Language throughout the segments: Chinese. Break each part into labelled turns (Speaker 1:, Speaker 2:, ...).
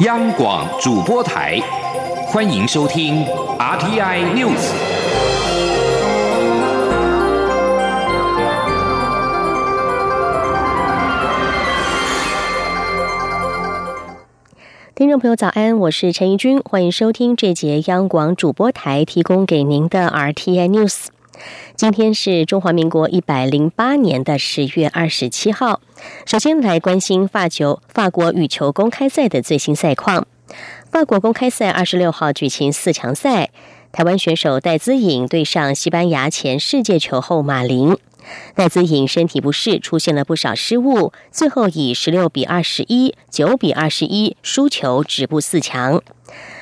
Speaker 1: 央广主播台，欢迎收听 RTI News。
Speaker 2: 听众朋友，早安，我是陈怡君，欢迎收听这节央广主播台提供给您的 RTI News。今天是中华民国一百零八年的十月二十七号。首先来关心法球法国羽球公开赛的最新赛况。法国公开赛二十六号举行四强赛，台湾选手戴资颖对上西班牙前世界球后马林。戴资颖身体不适，出现了不少失误，最后以十六比二十一、九比二十一输球止步四强。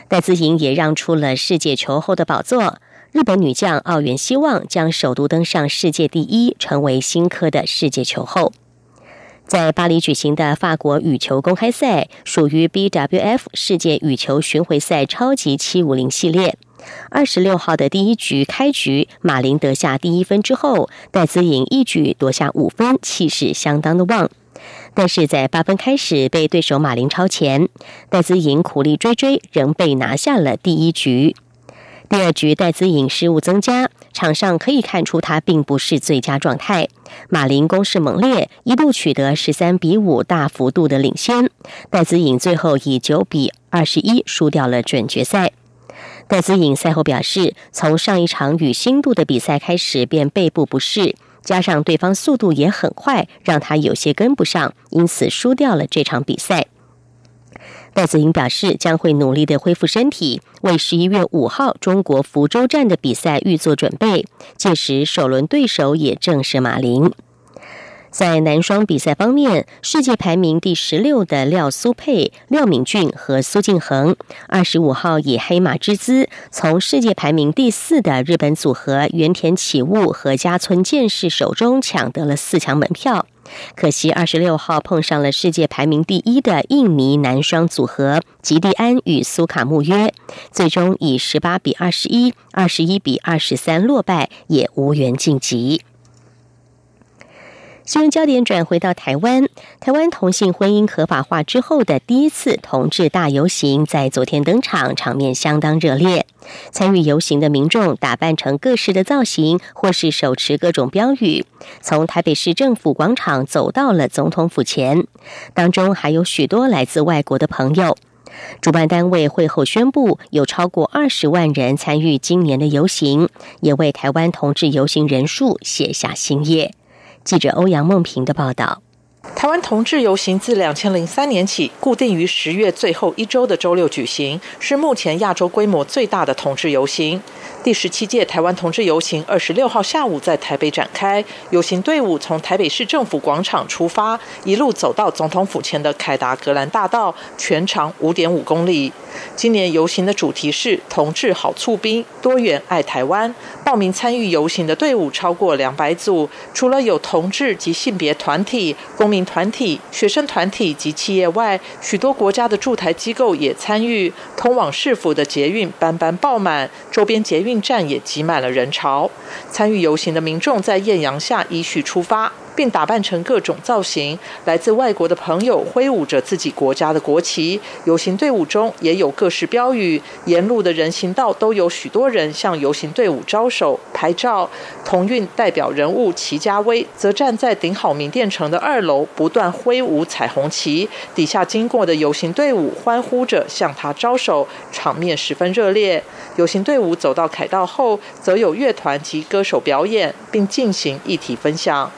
Speaker 2: 戴资颖也让出了世界球后的宝座。日本女将奥原希望将首度登上世界第一，成为新科的世界球后。在巴黎举行的法国羽球公开赛属于 BWF 世界羽球巡回赛超级七五零系列。二十六号的第一局开局，马林得下第一分之后，戴资颖一举夺下五分，气势相当的旺。但是在八分开始被对手马林超前，戴资颖苦力追追，仍被拿下了第一局。第二局，戴资颖失误增加，场上可以看出他并不是最佳状态。马林攻势猛烈，一度取得十三比五大幅度的领先。戴资颖最后以九比二十一输掉了准决赛。戴资颖赛后表示，从上一场与新度的比赛开始便背部不适，加上对方速度也很快，让他有些跟不上，因此输掉了这场比赛。戴子颖表示，将会努力的恢复身体，为十一月五号中国福州站的比赛预做准备。届时，首轮对手也正是马林。在男双比赛方面，世界排名第十六的廖苏佩、廖敏俊和苏敬恒，二十五号以黑马之姿，从世界排名第四的日本组合原田启悟和加村健士手中抢得了四强门票。可惜二十六号碰上了世界排名第一的印尼男双组合吉蒂安与苏卡穆约，最终以十八比二十一、二十一比二十三落败，也无缘晋级。新闻焦点转回到台湾，台湾同性婚姻合法化之后的第一次同志大游行在昨天登场，场面相当热烈。参与游行的民众打扮成各式的造型，或是手持各种标语，从台北市政府广场走到了总统府前。当中还有许多来自外国的朋友。主办单位会后宣布，有超过二十万人参与今年的游行，也为台湾同志游行人数写下新页。记者欧阳梦平的报道：
Speaker 3: 台湾同志游行自两千零三年起，固定于十月最后一周的周六举行，是目前亚洲规模最大的同志游行。第十七届台湾同志游行二十六号下午在台北展开，游行队伍从台北市政府广场出发，一路走到总统府前的凯达格兰大道，全长五点五公里。今年游行的主题是“同志好促兵，多元爱台湾”。报名参与游行的队伍超过两百组，除了有同志及性别团体、公民团体、学生团体及企业外，许多国家的驻台机构也参与。通往市府的捷运班班爆满，周边捷运站也挤满了人潮。参与游行的民众在艳阳下依序出发。并打扮成各种造型，来自外国的朋友挥舞着自己国家的国旗。游行队伍中也有各式标语，沿路的人行道都有许多人向游行队伍招手拍照。同运代表人物齐家威则站在顶好名店城的二楼，不断挥舞彩虹旗，底下经过的游行队伍欢呼着向他招手，场面十分热烈。游行队伍走到凯道后，则有乐团及歌手表演，并进行一体分享。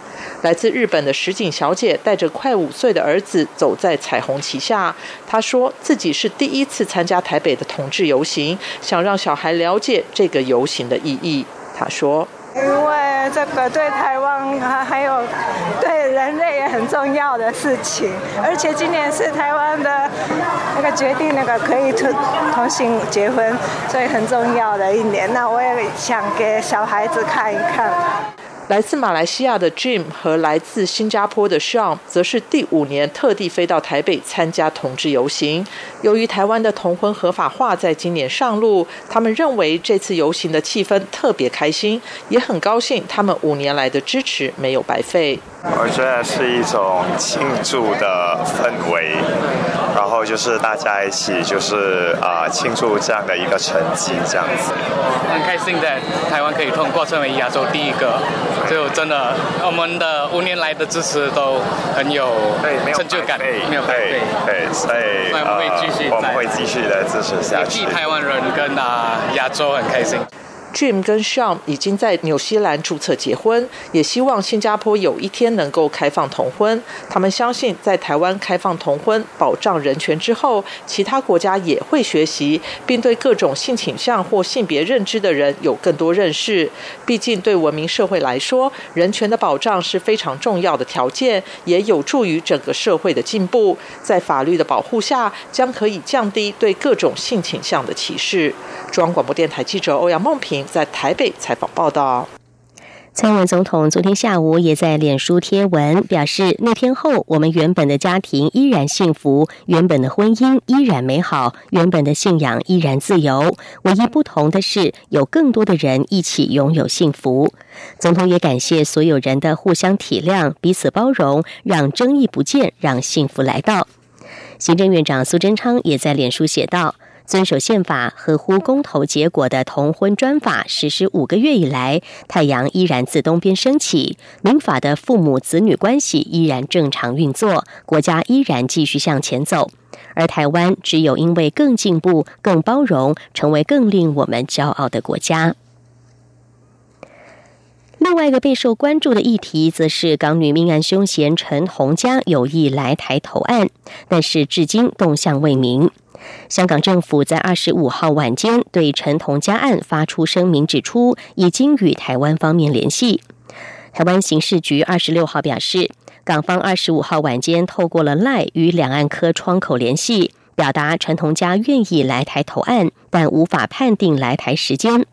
Speaker 3: 来自日本的石井小姐带着快五岁的儿子走在彩虹旗下。她说自己是第一次参加台北的同志游行，想让小孩了解这个游行的意义。她说：“
Speaker 4: 因为这个对台湾还还有对人类也很重要的事情，而且今年是台湾的那个决定那个可以同同性结婚，所以很重要的一年。那我也想给小孩子看一看。”
Speaker 3: 来自马来西亚的 Jim 和来自新加坡的 Sean 则是第五年特地飞到台北参加同志游行。由于台湾的同婚合法化在今年上路，他们认为这次游行的气氛特别开心，也很高兴他们五年来的支持没有白费。
Speaker 5: 我觉得是一种庆祝的氛围，然后后就是大家一起就是啊庆祝这样的一个成绩，这样子。
Speaker 6: 很开心的，台湾可以通过成为亚洲第一个，就真的我们的五年来的支持都很有成就感，没有
Speaker 5: 对对，所以
Speaker 6: 我们会继续，
Speaker 5: 我们会继续的支持下
Speaker 6: 去。替台湾人跟啊亚洲很开心。
Speaker 3: Jim 跟 Sean 已经在纽西兰注册结婚，也希望新加坡有一天能够开放同婚。他们相信，在台湾开放同婚、保障人权之后，其他国家也会学习，并对各种性倾向或性别认知的人有更多认识。毕竟，对文明社会来说，人权的保障是非常重要的条件，也有助于整个社会的进步。在法律的保护下，将可以降低对各种性倾向的歧视。中央广播电台记者欧阳梦平。在台北采访报道。
Speaker 2: 蔡英文总统昨天下午也在脸书贴文表示，那天后，我们原本的家庭依然幸福，原本的婚姻依然美好，原本的信仰依然自由。唯一不同的是，有更多的人一起拥有幸福。总统也感谢所有人的互相体谅、彼此包容，让争议不见，让幸福来到。行政院长苏贞昌也在脸书写道。遵守宪法、合乎公投结果的同婚专法实施五个月以来，太阳依然自东边升起，民法的父母子女关系依然正常运作，国家依然继续向前走。而台湾只有因为更进步、更包容，成为更令我们骄傲的国家。另外一个备受关注的议题，则是港女命案凶嫌陈洪佳有意来台投案，但是至今动向未明。香港政府在二十五号晚间对陈同佳案发出声明，指出已经与台湾方面联系。台湾刑事局二十六号表示，港方二十五号晚间透过了赖与两岸科窗口联系，表达陈同佳愿意来台投案，但无法判定来台时间。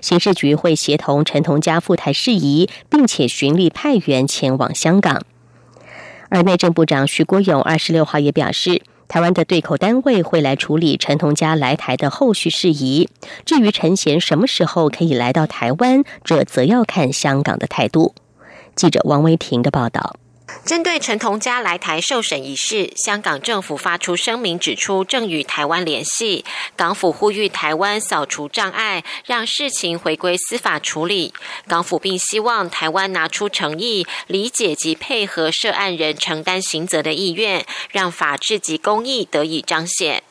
Speaker 2: 刑事局会协同陈同佳赴台事宜，并且循例派员前往香港。而内政部长徐国勇二十六号也表示。台湾的对口单位会来处理陈同佳来台的后续事宜。至于陈贤什么时候可以来到台湾，这则要看香港的态度。记者王威婷的报道。
Speaker 7: 针对陈同佳来台受审一事，香港政府发出声明，指出正与台湾联系，港府呼吁台湾扫除障碍，让事情回归司法处理。港府并希望台湾拿出诚意，理解及配合涉案人承担刑责的意愿，让法治及公义得以彰显。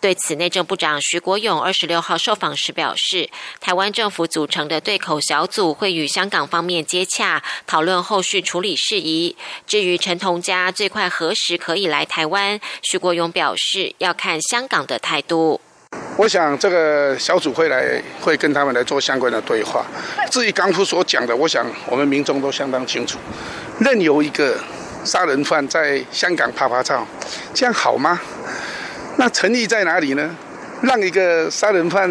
Speaker 7: 对此，内政部长徐国勇二十六号受访时表示，台湾政府组成的对口小组会与香港方面接洽，讨论后续处理事宜。至于陈同佳最快何时可以来台湾，徐国勇表示要看香港的态度。
Speaker 8: 我想这个小组会来，会跟他们来做相关的对话。至于港府所讲的，我想我们民众都相当清楚。任由一个杀人犯在香港拍拍照，这样好吗？那诚意在哪里呢？让一个杀人犯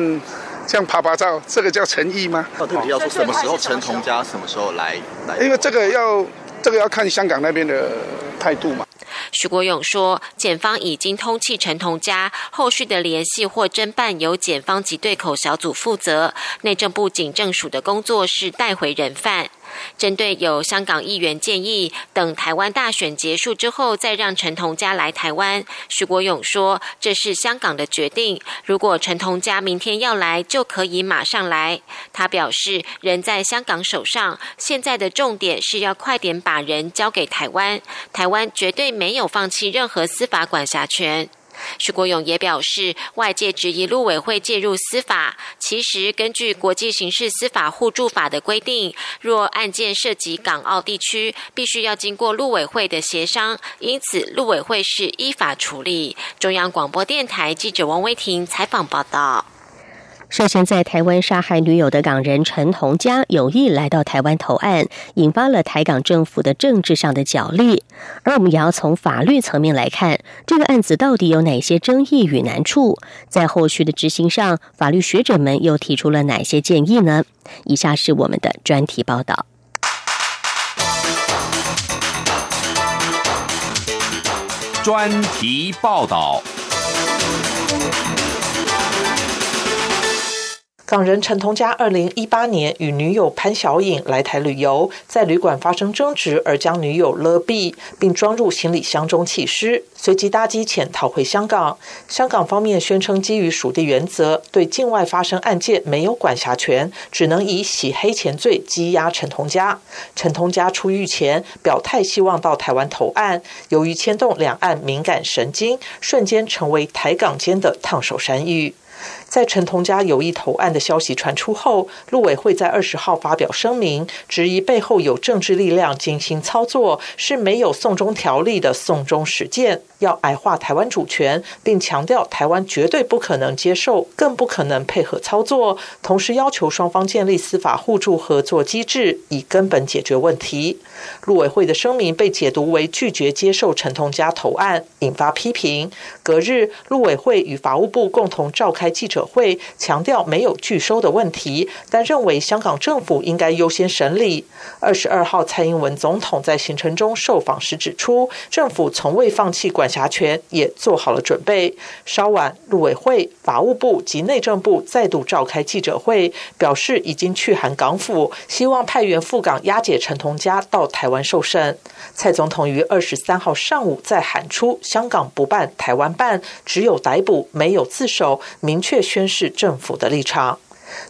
Speaker 8: 这样拍拍照，这个叫诚意吗？
Speaker 9: 到底要说什么时候陈同佳什么时候来来？
Speaker 8: 因为这个要这个要看香港那边的态度嘛。
Speaker 7: 徐国勇说，检方已经通气陈同佳，后续的联系或侦办由检方及对口小组负责，内政部警政署的工作是带回人犯。针对有香港议员建议，等台湾大选结束之后再让陈同佳来台湾，徐国勇说这是香港的决定。如果陈同佳明天要来，就可以马上来。他表示，人在香港手上，现在的重点是要快点把人交给台湾，台湾绝对没有有放弃任何司法管辖权。徐国勇也表示，外界质疑陆委会介入司法，其实根据国际刑事司法互助法的规定，若案件涉及港澳地区，必须要经过陆委会的协商，因此陆委会是依法处理。中央广播电台记者王威婷采访报道。
Speaker 2: 涉嫌在台湾杀害女友的港人陈同佳有意来到台湾投案，引发了台港政府的政治上的角力。而我们也要从法律层面来看，这个案子到底有哪些争议与难处？在后续的执行上，法律学者们又提出了哪些建议呢？以下是我们的专题报道。
Speaker 1: 专题报道。
Speaker 3: 港人陈同佳二零一八年与女友潘小颖来台旅游，在旅馆发生争执，而将女友勒毙，并装入行李箱中弃尸，随即搭机潜逃回香港。香港方面宣称，基于属地原则，对境外发生案件没有管辖权，只能以洗黑钱罪羁押陈同佳。陈同佳出狱前表态，希望到台湾投案，由于牵动两岸敏感神经，瞬间成为台港间的烫手山芋。在陈同佳有意投案的消息传出后，陆委会在二十号发表声明，质疑背后有政治力量精心操作，是没有送中条例的送中实践，要矮化台湾主权，并强调台湾绝对不可能接受，更不可能配合操作。同时要求双方建立司法互助合作机制，以根本解决问题。陆委会的声明被解读为拒绝接受陈同佳投案，引发批评。隔日，陆委会与法务部共同召开记者。会强调没有拒收的问题，但认为香港政府应该优先审理。二十二号，蔡英文总统在行程中受访时指出，政府从未放弃管辖权，也做好了准备。稍晚，陆委会、法务部及内政部再度召开记者会，表示已经去函港府，希望派员赴港押解陈同佳到台湾受审。蔡总统于二十三号上午再喊出：“香港不办，台湾办，只有逮捕，没有自首。”明确。宣示政府的立场。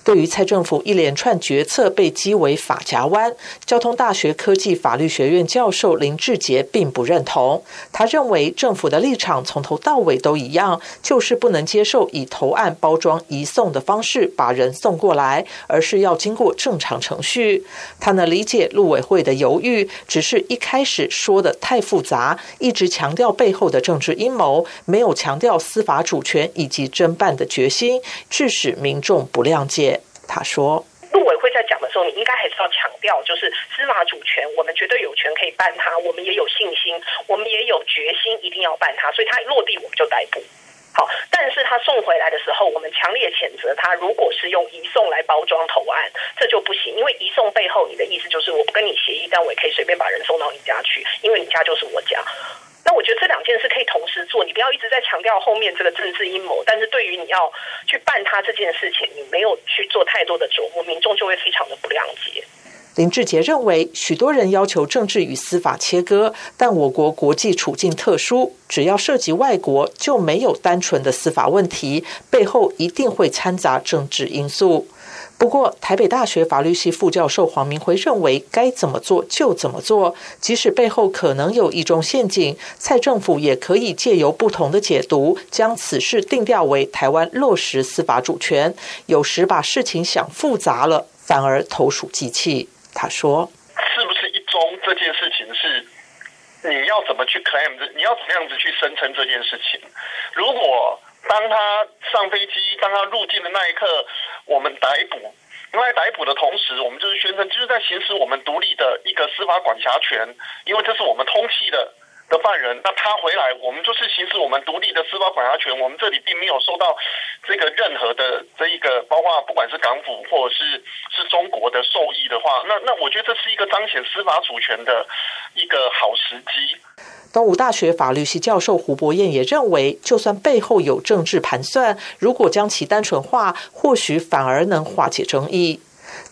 Speaker 3: 对于蔡政府一连串决策被讥为“法夹湾”，交通大学科技法律学院教授林志杰并不认同。他认为政府的立场从头到尾都一样，就是不能接受以投案包装移送的方式把人送过来，而是要经过正常程序。他能理解陆委会的犹豫，只是一开始说的太复杂，一直强调背后的政治阴谋，没有强调司法主权以及侦办的决心，致使民众不谅。解，他说，
Speaker 10: 陆委会在讲的时候，你应该还是要强调，就是司法主权，我们绝对有权可以办他，我们也有信心，我们也有决心一定要办他，所以他落地我们就逮捕。好，但是他送回来的时候，我们强烈谴责他，如果是用移送来包装投案，这就不行，因为移送背后，你的意思就是我不跟你协议，但我也可以随便把人送到你家去，因为你家就是我家。那我觉得这两件事可以同时做，你不要一直在强调后面这个政治阴谋，但是对于你要去办他这件事情，你没有去做太多的琢磨，民众就会非常的不谅解。
Speaker 3: 林志杰认为，许多人要求政治与司法切割，但我国国际处境特殊，只要涉及外国，就没有单纯的司法问题，背后一定会掺杂政治因素。不过，台北大学法律系副教授黄明辉认为，该怎么做就怎么做，即使背后可能有一种陷阱，蔡政府也可以借由不同的解读，将此事定调为台湾落实司法主权。有时把事情想复杂了，反而投鼠忌器。他说：“
Speaker 11: 是不是一中这件事情是你要怎么去 claim？你要怎么样子去声称这件事情？如果？”当他上飞机，当他入境的那一刻，我们逮捕。因为逮捕的同时，我们就是宣称，就是在行使我们独立的一个司法管辖权。因为这是我们通缉的的犯人，那他回来，我们就是行使我们独立的司法管辖权。我们这里并没有受到这个任何的这一个，包括不管是港府或者是是中国的受益的话，那那我觉得这是一个彰显司法主权的一个好时机。
Speaker 3: 东吴大学法律系教授胡博彦也认为，就算背后有政治盘算，如果将其单纯化，或许反而能化解争议。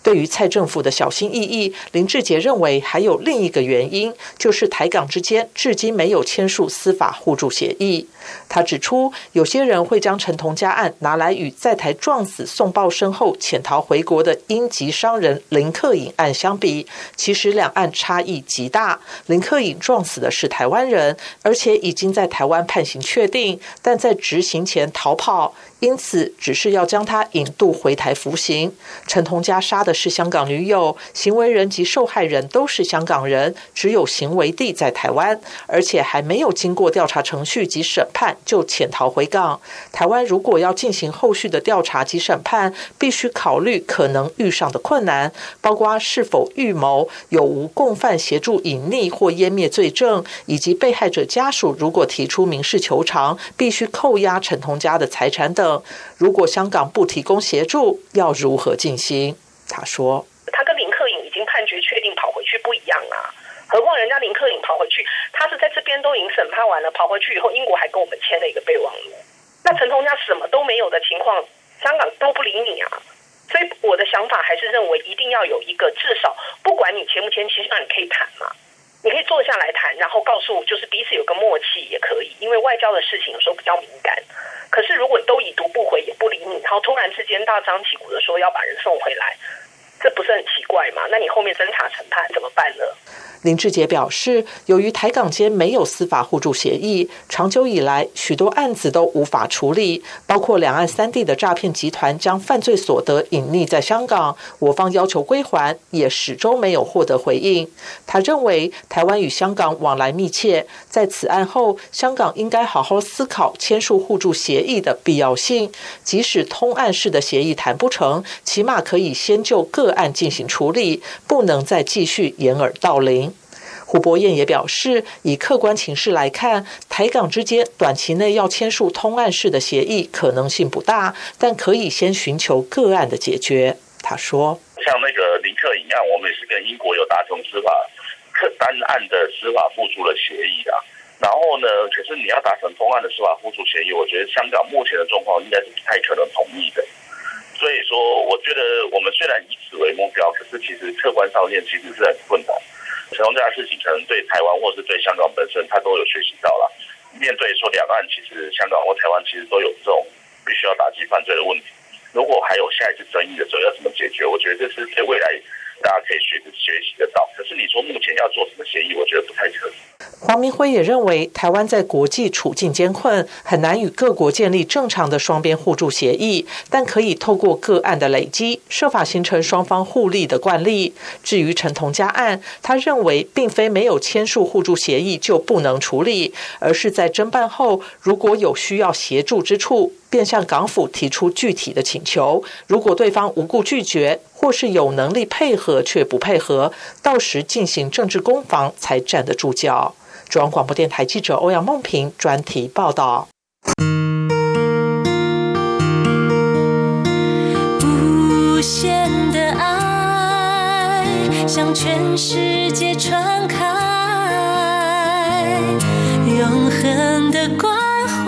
Speaker 3: 对于蔡政府的小心翼翼，林志杰认为还有另一个原因，就是台港之间至今没有签署司法互助协议。他指出，有些人会将陈同佳案拿来与在台撞死送报身后潜逃回国的英籍商人林克颖案相比，其实两案差异极大。林克颖撞死的是台湾人，而且已经在台湾判刑确定，但在执行前逃跑。因此，只是要将他引渡回台服刑。陈同佳杀的是香港女友，行为人及受害人都是香港人，只有行为地在台湾，而且还没有经过调查程序及审判就潜逃回港。台湾如果要进行后续的调查及审判，必须考虑可能遇上的困难，包括是否预谋、有无共犯协助隐匿或湮灭罪证，以及被害者家属如果提出民事求偿，必须扣押陈同佳的财产等。如果香港不提供协助，要如何进行？他说：“
Speaker 10: 他跟林克颖已经判决确定跑回去不一样啊，何况人家林克颖跑回去，他是在这边都已经审判完了，跑回去以后，英国还跟我们签了一个备忘录。那陈同佳什么都没有的情况，香港都不理你啊。所以我的想法还是认为一定要有一个至少，不管你签不签，其实上你可以谈嘛，你可以坐下来谈，然后告诉就是彼此有个默契也可以，因为外交的事情有时候比较敏感。可是如果都已读不回，也不理你，然后突然之间大张旗鼓的说要把人送回来，这不是很奇怪吗？那你后面侦查审判怎么办呢？
Speaker 3: 林志杰表示，由于台港间没有司法互助协议，长久以来许多案子都无法处理，包括两岸三地的诈骗集团将犯罪所得隐匿在香港，我方要求归还也始终没有获得回应。他认为，台湾与香港往来密切，在此案后，香港应该好好思考签署互助协议的必要性。即使通案式的协议谈不成，起码可以先就个案进行处理，不能再继续掩耳盗铃。胡博彦也表示，以客观情势来看，台港之间短期内要签署通案式的协议可能性不大，但可以先寻求个案的解决。他说：“
Speaker 12: 像那个林克影案，我们也是跟英国有达成司法客单案的司法互助的协议啊。然后呢，可是你要达成通案的司法互助协议，我觉得香港目前的状况应该是不太可能同意的。所以说，我觉得我们虽然以此为目标，可是其实客观上面其实是很困难。”陈龙这件事情，可能对台湾或是对香港本身，他都有学习到了。面对说两岸，其实香港或台湾其实都有这种必须要打击犯罪的问题。如果还有下一次争议的时候，要怎么解决？我觉得这是对未来。大家可以学学习得到，可是你说目前要做什么协议，我觉得不太可能。
Speaker 3: 黄明辉也认为，台湾在国际处境艰困，很难与各国建立正常的双边互助协议，但可以透过个案的累积，设法形成双方互利的惯例。至于陈同佳案，他认为并非没有签署互助协议就不能处理，而是在侦办后，如果有需要协助之处。便向港府提出具体的请求，如果对方无故拒绝，或是有能力配合却不配合，到时进行政治攻防才站得住脚。中央广播电台记者欧阳梦平专题报道。无限的爱向全世界传开，永恒的关怀。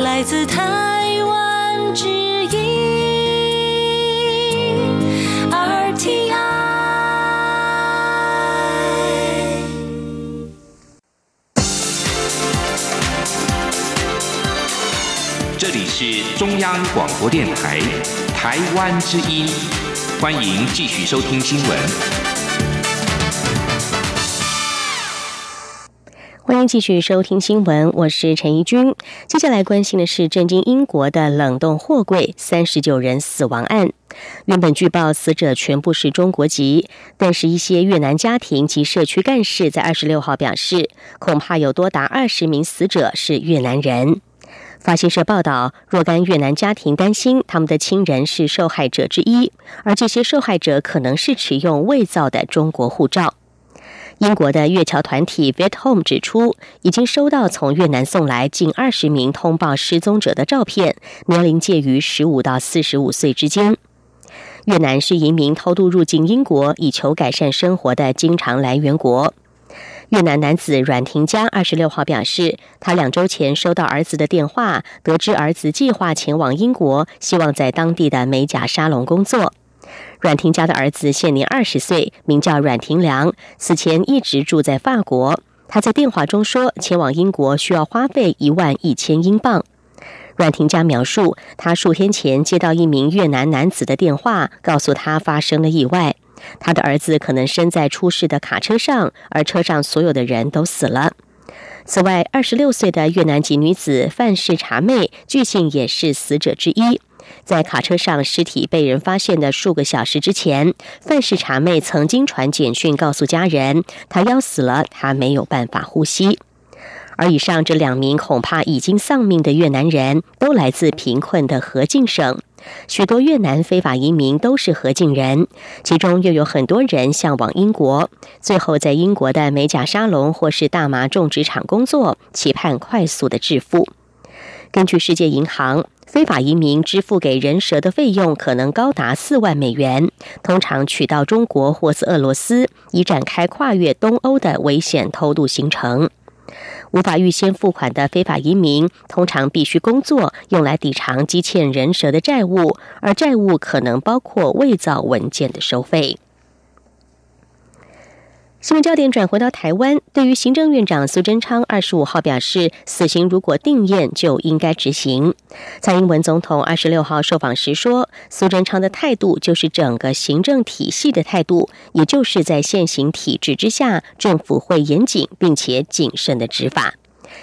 Speaker 3: 来自
Speaker 1: 他是中央广播电台台湾之音，欢迎继续收听新闻。
Speaker 2: 欢迎继续收听新闻，我是陈怡君。接下来关心的是震惊英国的冷冻货柜三十九人死亡案。原本据报死者全部是中国籍，但是一些越南家庭及社区干事在二十六号表示，恐怕有多达二十名死者是越南人。法新社报道，若干越南家庭担心他们的亲人是受害者之一，而这些受害者可能是持用伪造的中国护照。英国的越侨团体 Vet Home 指出，已经收到从越南送来近二十名通报失踪者的照片，年龄介于十五到四十五岁之间。越南是移民偷渡入境英国以求改善生活的经常来源国。越南男子阮廷佳二十六号表示，他两周前收到儿子的电话，得知儿子计划前往英国，希望在当地的美甲沙龙工作。阮廷家的儿子现年二十岁，名叫阮廷良，此前一直住在法国。他在电话中说，前往英国需要花费一万一千英镑。阮廷家描述，他数天前接到一名越南男子的电话，告诉他发生了意外，他的儿子可能身在出事的卡车上，而车上所有的人都死了。此外，二十六岁的越南籍女子范氏茶妹，据信也是死者之一。在卡车上尸体被人发现的数个小时之前，范氏茶妹曾经传简讯告诉家人，她要死了，她没有办法呼吸。而以上这两名恐怕已经丧命的越南人都来自贫困的河静省，许多越南非法移民都是河静人，其中又有很多人向往英国，最后在英国的美甲沙龙或是大麻种植场工作，期盼快速的致富。根据世界银行。非法移民支付给人蛇的费用可能高达四万美元，通常取到中国或是俄罗斯，以展开跨越东欧的危险偷渡行程。无法预先付款的非法移民，通常必须工作用来抵偿积欠人蛇的债务，而债务可能包括伪造文件的收费。新闻焦点转回到台湾，对于行政院长苏贞昌二十五号表示，死刑如果定验就应该执行。蔡英文总统二十六号受访时说，苏贞昌的态度就是整个行政体系的态度，也就是在现行体制之下，政府会严谨并且谨慎的执法。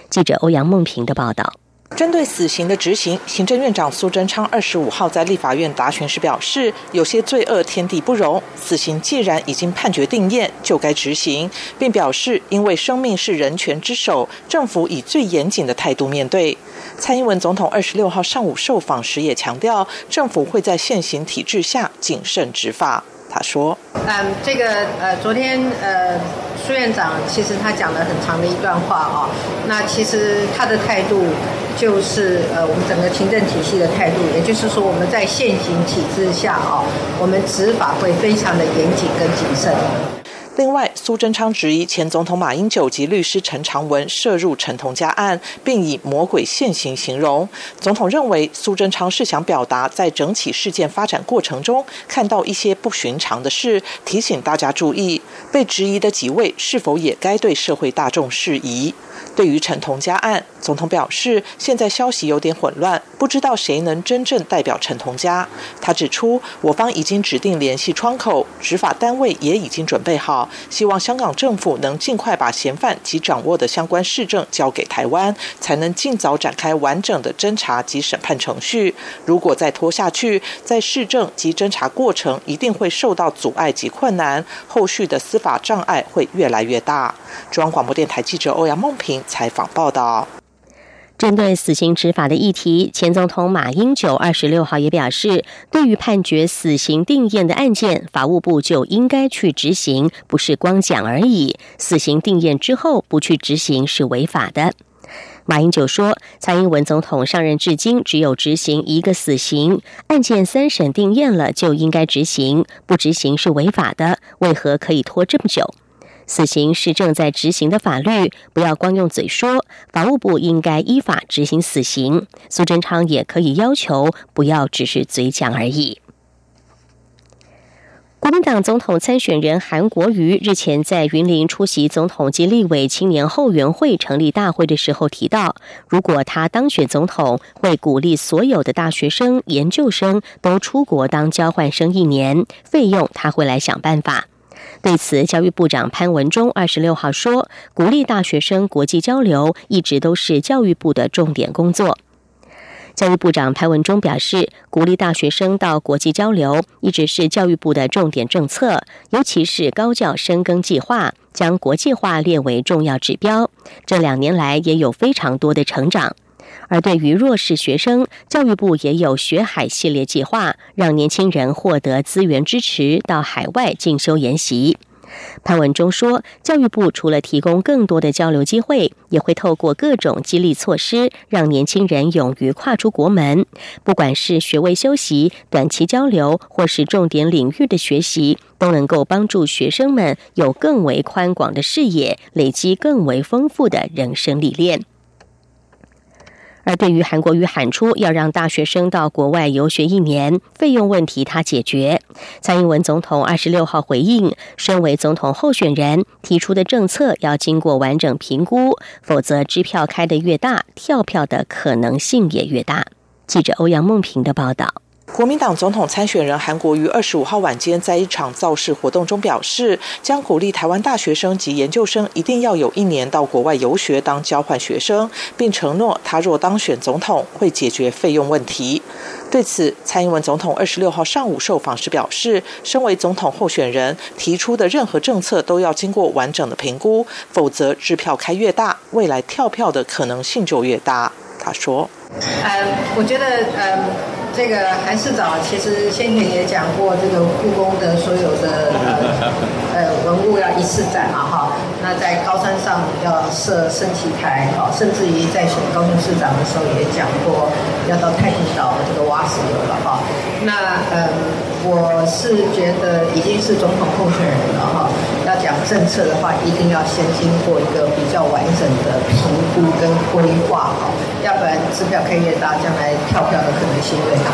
Speaker 2: 记者欧阳梦平的报道。
Speaker 3: 针对死刑的执行，行政院长苏贞昌二十五号在立法院答询时表示，有些罪恶天地不容，死刑既然已经判决定验，就该执行，并表示，因为生命是人权之首，政府以最严谨的态度面对。蔡英文总统二十六号上午受访时也强调，政府会在现行体制下谨慎执法。他说：“
Speaker 13: 嗯，这个呃，昨天呃，苏院长其实他讲了很长的一段话啊。那其实他的态度就是呃，我们整个行政体系的态度，也就是说我们在现行体制下啊，我们执法会非常的严谨跟谨慎。”
Speaker 3: 另外，苏贞昌质疑前总统马英九及律师陈长文涉入陈同佳案，并以“魔鬼现行”形容。总统认为，苏贞昌是想表达，在整起事件发展过程中，看到一些不寻常的事，提醒大家注意。被质疑的几位是否也该对社会大众释疑？对于陈同佳案，总统表示，现在消息有点混乱，不知道谁能真正代表陈同佳。他指出，我方已经指定联系窗口，执法单位也已经准备好，希望香港政府能尽快把嫌犯及掌握的相关市政交给台湾，才能尽早展开完整的侦查及审判程序。如果再拖下去，在市政及侦查过程一定会受到阻碍及困难，后续的司法障碍会越来越大。中央广播电台记者欧阳梦平。采访报道：
Speaker 2: 针对死刑执法的议题，前总统马英九二十六号也表示，对于判决死刑定验的案件，法务部就应该去执行，不是光讲而已。死刑定验之后不去执行是违法的。马英九说，蔡英文总统上任至今只有执行一个死刑案件，三审定验了就应该执行，不执行是违法的。为何可以拖这么久？死刑是正在执行的法律，不要光用嘴说。法务部应该依法执行死刑。苏贞昌也可以要求，不要只是嘴讲而已。国民党总统参选人韩国瑜日前在云林出席总统及立委青年后援会成立大会的时候提到，如果他当选总统，会鼓励所有的大学生、研究生都出国当交换生一年，费用他会来想办法。对此，教育部长潘文忠二十六号说：“鼓励大学生国际交流，一直都是教育部的重点工作。”教育部长潘文忠表示：“鼓励大学生到国际交流，一直是教育部的重点政策，尤其是高教深耕计划，将国际化列为重要指标。这两年来也有非常多的成长。”而对于弱势学生，教育部也有学海系列计划，让年轻人获得资源支持，到海外进修研习。潘文忠说，教育部除了提供更多的交流机会，也会透过各种激励措施，让年轻人勇于跨出国门。不管是学位修习、短期交流，或是重点领域的学习，都能够帮助学生们有更为宽广的视野，累积更为丰富的人生历练。而对于韩国瑜喊出要让大学生到国外游学一年，费用问题他解决。蔡英文总统二十六号回应，身为总统候选人提出的政策要经过完整评估，否则支票开得越大，跳票的可能性也越大。记者欧阳梦平的报道。
Speaker 3: 国民党总统参选人韩国瑜二十五号晚间在一场造势活动中表示，将鼓励台湾大学生及研究生一定要有一年到国外游学当交换学生，并承诺他若当选总统会解决费用问题。对此，蔡英文总统二十六号上午受访时表示，身为总统候选人提出的任何政策都要经过完整的评估，否则支票开越大，未来跳票的可能性就越大。他说：“
Speaker 13: 嗯，我觉得，嗯。”这个韩市长其实先前也讲过，这个故宫的所有的 呃文物要一次展嘛，哈。那在高山上要设升旗台，哈，甚至于在选高雄市长的时候也讲过，要到太平岛这个挖石油了，哈。那嗯。我是觉得已经是总统候选人了哈，要讲政策的话，一定要先经过一个比较完整的评估跟规划哈，要不然支票可以越大，将来跳票的可能性越大。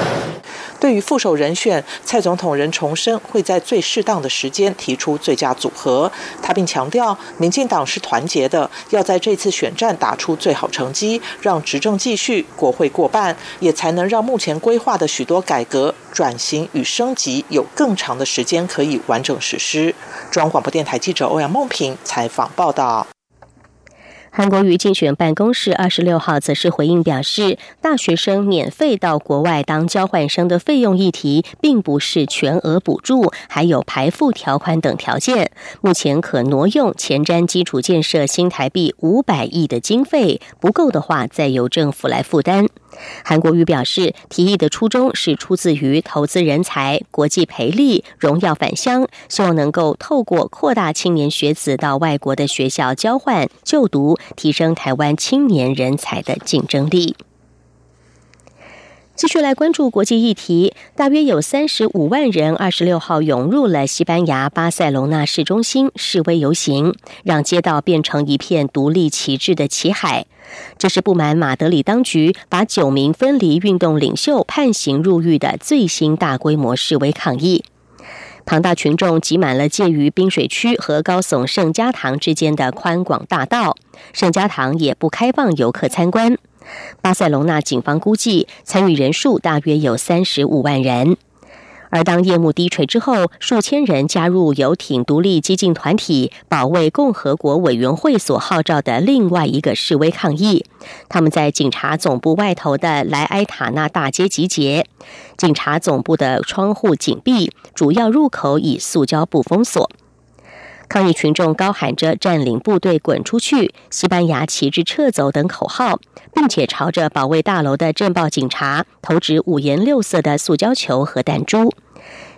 Speaker 3: 对于副手人选，蔡总统仍重申会在最适当的时间提出最佳组合。他并强调，民进党是团结的，要在这次选战打出最好成绩，让执政继续，国会过半，也才能让目前规划的许多改革、转型与升级有更长的时间可以完整实施。中央广播电台记者欧阳梦平采访报道。
Speaker 2: 韩国瑜竞选办公室二十六号则是回应表示，大学生免费到国外当交换生的费用议题，并不是全额补助，还有排付条款等条件。目前可挪用前瞻基础建设新台币五百亿的经费，不够的话再由政府来负担。韩国瑜表示，提议的初衷是出自于投资人才、国际培力、荣耀返乡，希望能够透过扩大青年学子到外国的学校交换就读，提升台湾青年人才的竞争力。继续来关注国际议题，大约有三十五万人二十六号涌入了西班牙巴塞隆纳市中心示威游行，让街道变成一片独立旗帜的旗海。这是不满马德里当局把九名分离运动领袖判刑入狱的最新大规模示威抗议。庞大群众挤满了介于滨水区和高耸圣家堂之间的宽广大道，圣家堂也不开放游客参观。巴塞隆纳警方估计参与人数大约有三十五万人。而当夜幕低垂之后，数千人加入游艇独立激进团体保卫共和国委员会所号召的另外一个示威抗议。他们在警察总部外头的莱埃塔纳大街集结，警察总部的窗户紧闭，主要入口以塑胶布封锁。抗议群众高喊着“占领部队滚出去”、“西班牙旗帜撤走”等口号，并且朝着保卫大楼的镇暴警察投掷五颜六色的塑胶球和弹珠。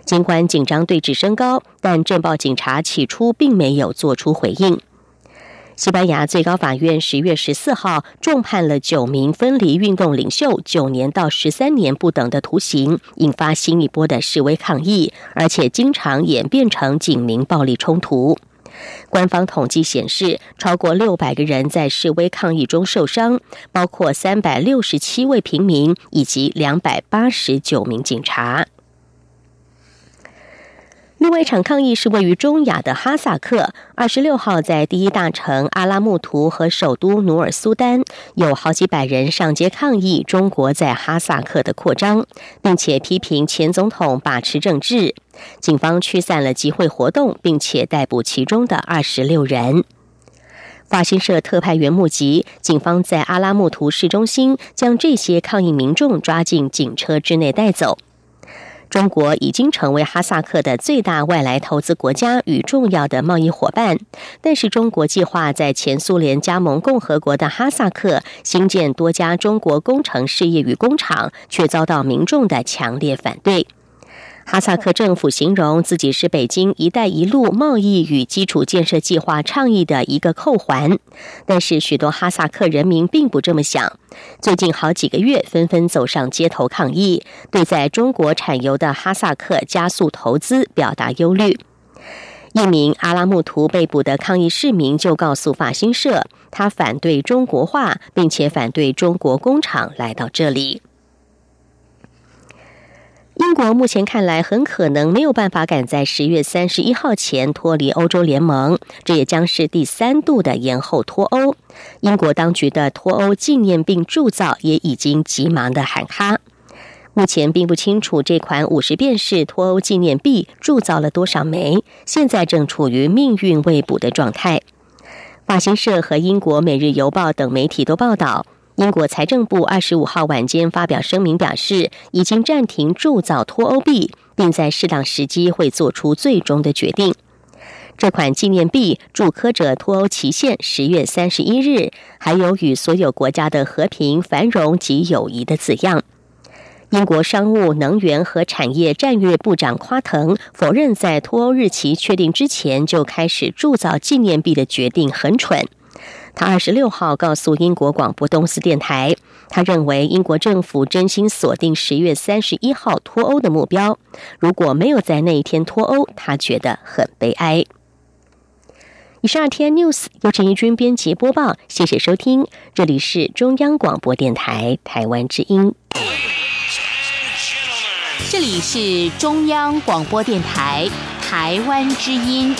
Speaker 2: 尽管紧张对峙升高，但镇暴警察起初并没有做出回应。西班牙最高法院十月十四号重判了九名分离运动领袖九年到十三年不等的徒刑，引发新一波的示威抗议，而且经常演变成警民暴力冲突。官方统计显示，超过六百个人在示威抗议中受伤，包括三百六十七位平民以及两百八十九名警察。另外一场抗议是位于中亚的哈萨克，二十六号在第一大城阿拉木图和首都努尔苏丹，有好几百人上街抗议中国在哈萨克的扩张，并且批评前总统把持政治。警方驱散了集会活动，并且逮捕其中的二十六人。法新社特派员目击，警方在阿拉木图市中心将这些抗议民众抓进警车之内带走。中国已经成为哈萨克的最大外来投资国家与重要的贸易伙伴，但是中国计划在前苏联加盟共和国的哈萨克新建多家中国工程事业与工厂，却遭到民众的强烈反对。哈萨克政府形容自己是北京“一带一路”贸易与基础建设计划倡议的一个扣环，但是许多哈萨克人民并不这么想。最近好几个月，纷纷走上街头抗议，对在中国产油的哈萨克加速投资表达忧虑。一名阿拉木图被捕的抗议市民就告诉法新社，他反对中国化，并且反对中国工厂来到这里。英国目前看来很可能没有办法赶在十月三十一号前脱离欧洲联盟，这也将是第三度的延后脱欧。英国当局的脱欧纪念并铸造也已经急忙的喊哈。目前并不清楚这款五十便士脱欧纪念币铸造了多少枚，现在正处于命运未卜的状态。法新社和英国《每日邮报》等媒体都报道。英国财政部二十五号晚间发表声明，表示已经暂停铸造脱欧币，并在适当时机会做出最终的决定。这款纪念币铸刻着脱欧期限十月三十一日，还有与所有国家的和平、繁荣及友谊的字样。英国商务、能源和产业战略部长夸腾否认，在脱欧日期确定之前就开始铸造纪念币的决定很蠢。他二十六号告诉英国广播东斯电台，他认为英国政府真心锁定十月三十一号脱欧的目标。如果没有在那一天脱欧，他觉得很悲哀。以上 T N News 由陈怡君编辑播报，谢谢收听，这里是中央广播电台台湾之音。
Speaker 14: 这里是中央广播电台台湾之音。